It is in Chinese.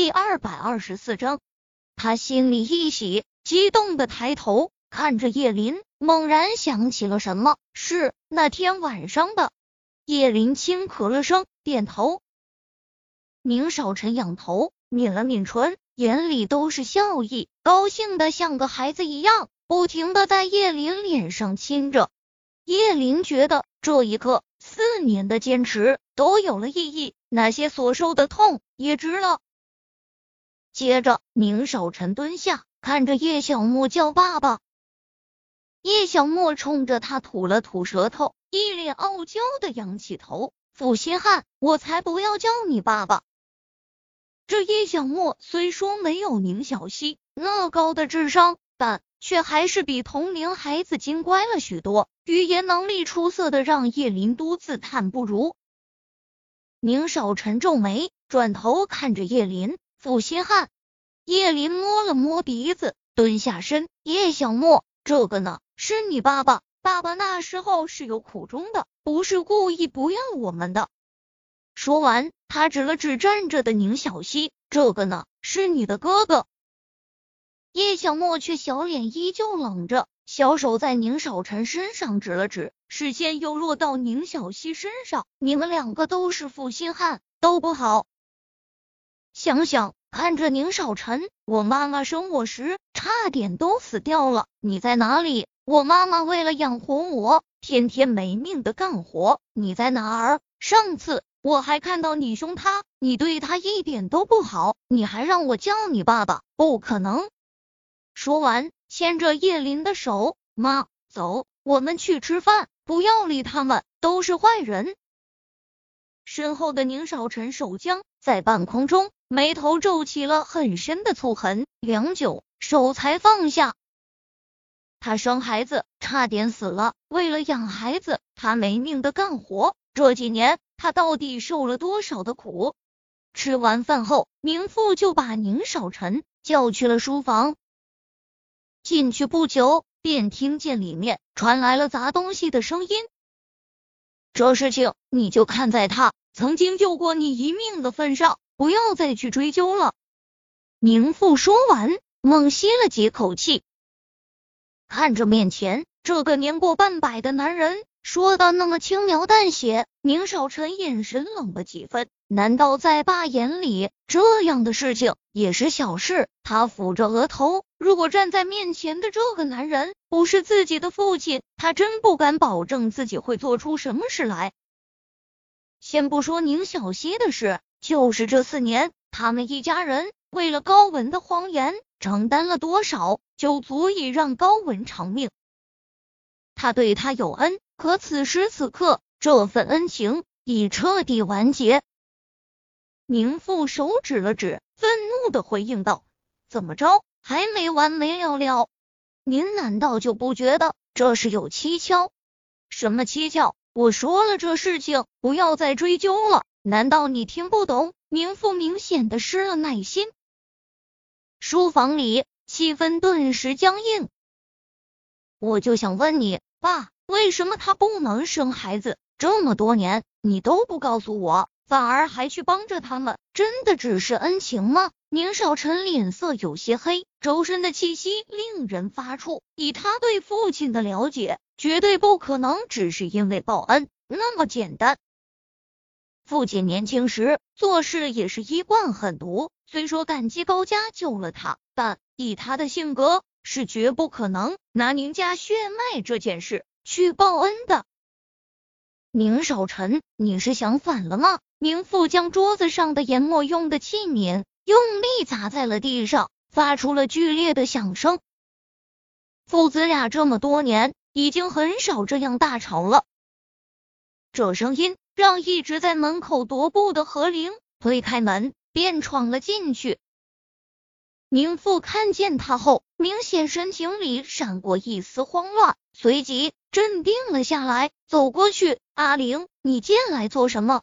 第二百二十四章，他心里一喜，激动的抬头看着叶林，猛然想起了什么，是那天晚上的。叶林轻咳了声，点头。宁少臣仰头抿了抿唇，眼里都是笑意，高兴的像个孩子一样，不停的在叶林脸上亲着。叶林觉得这一刻四年的坚持都有了意义，那些所受的痛也值了。接着，宁少臣蹲下，看着叶小沫叫爸爸。叶小沫冲着他吐了吐舌头，一脸傲娇的仰起头：“负心汉，我才不要叫你爸爸。”这叶小沫虽说没有宁小溪那高的智商，但却还是比同龄孩子精乖了许多，语言能力出色的让叶林都自叹不如。宁少臣皱眉，转头看着叶林。负心汉，叶林摸了摸鼻子，蹲下身。叶小莫，这个呢，是你爸爸。爸爸那时候是有苦衷的，不是故意不要我们的。说完，他指了指站着的宁小溪，这个呢，是你的哥哥。叶小莫却小脸依旧冷着，小手在宁少臣身上指了指，视线又落到宁小溪身上。你们两个都是负心汉，都不好。想想看着宁少臣，我妈妈生我时差点都死掉了，你在哪里？我妈妈为了养活我，天天没命的干活，你在哪儿？上次我还看到你凶他，你对他一点都不好，你还让我叫你爸爸，不可能！说完，牵着叶林的手，妈，走，我们去吃饭，不要理他们，都是坏人。身后的宁少臣手僵在半空中。眉头皱起了很深的粗痕，良久，手才放下。他生孩子差点死了，为了养孩子，他没命的干活。这几年，他到底受了多少的苦？吃完饭后，明富就把宁少臣叫去了书房。进去不久，便听见里面传来了砸东西的声音。这事情，你就看在他曾经救过你一命的份上。不要再去追究了。宁父说完，猛吸了几口气，看着面前这个年过半百的男人，说的那么轻描淡写，宁少臣眼神冷了几分。难道在爸眼里，这样的事情也是小事？他抚着额头，如果站在面前的这个男人不是自己的父亲，他真不敢保证自己会做出什么事来。先不说宁小溪的事。就是这四年，他们一家人为了高文的谎言承担了多少，就足以让高文偿命。他对他有恩，可此时此刻，这份恩情已彻底完结。宁父手指了指，愤怒的回应道：“怎么着，还没完没了了？您难道就不觉得这是有蹊跷？什么蹊跷？我说了，这事情不要再追究了。”难道你听不懂？明父明显的失了耐心。书房里气氛顿时僵硬。我就想问你，爸，为什么他不能生孩子？这么多年你都不告诉我，反而还去帮着他们，真的只是恩情吗？宁少臣脸色有些黑，周身的气息令人发怵。以他对父亲的了解，绝对不可能只是因为报恩那么简单。父亲年轻时做事也是一贯狠毒，虽说感激高家救了他，但以他的性格是绝不可能拿宁家血脉这件事去报恩的。宁少臣，你是想反了吗？宁父将桌子上的研墨用的器皿用力砸在了地上，发出了剧烈的响声。父子俩这么多年已经很少这样大吵了，这声音。让一直在门口踱步的何灵推开门，便闯了进去。宁父看见他后，明显神情里闪过一丝慌乱，随即镇定了下来，走过去：“阿玲，你进来做什么？”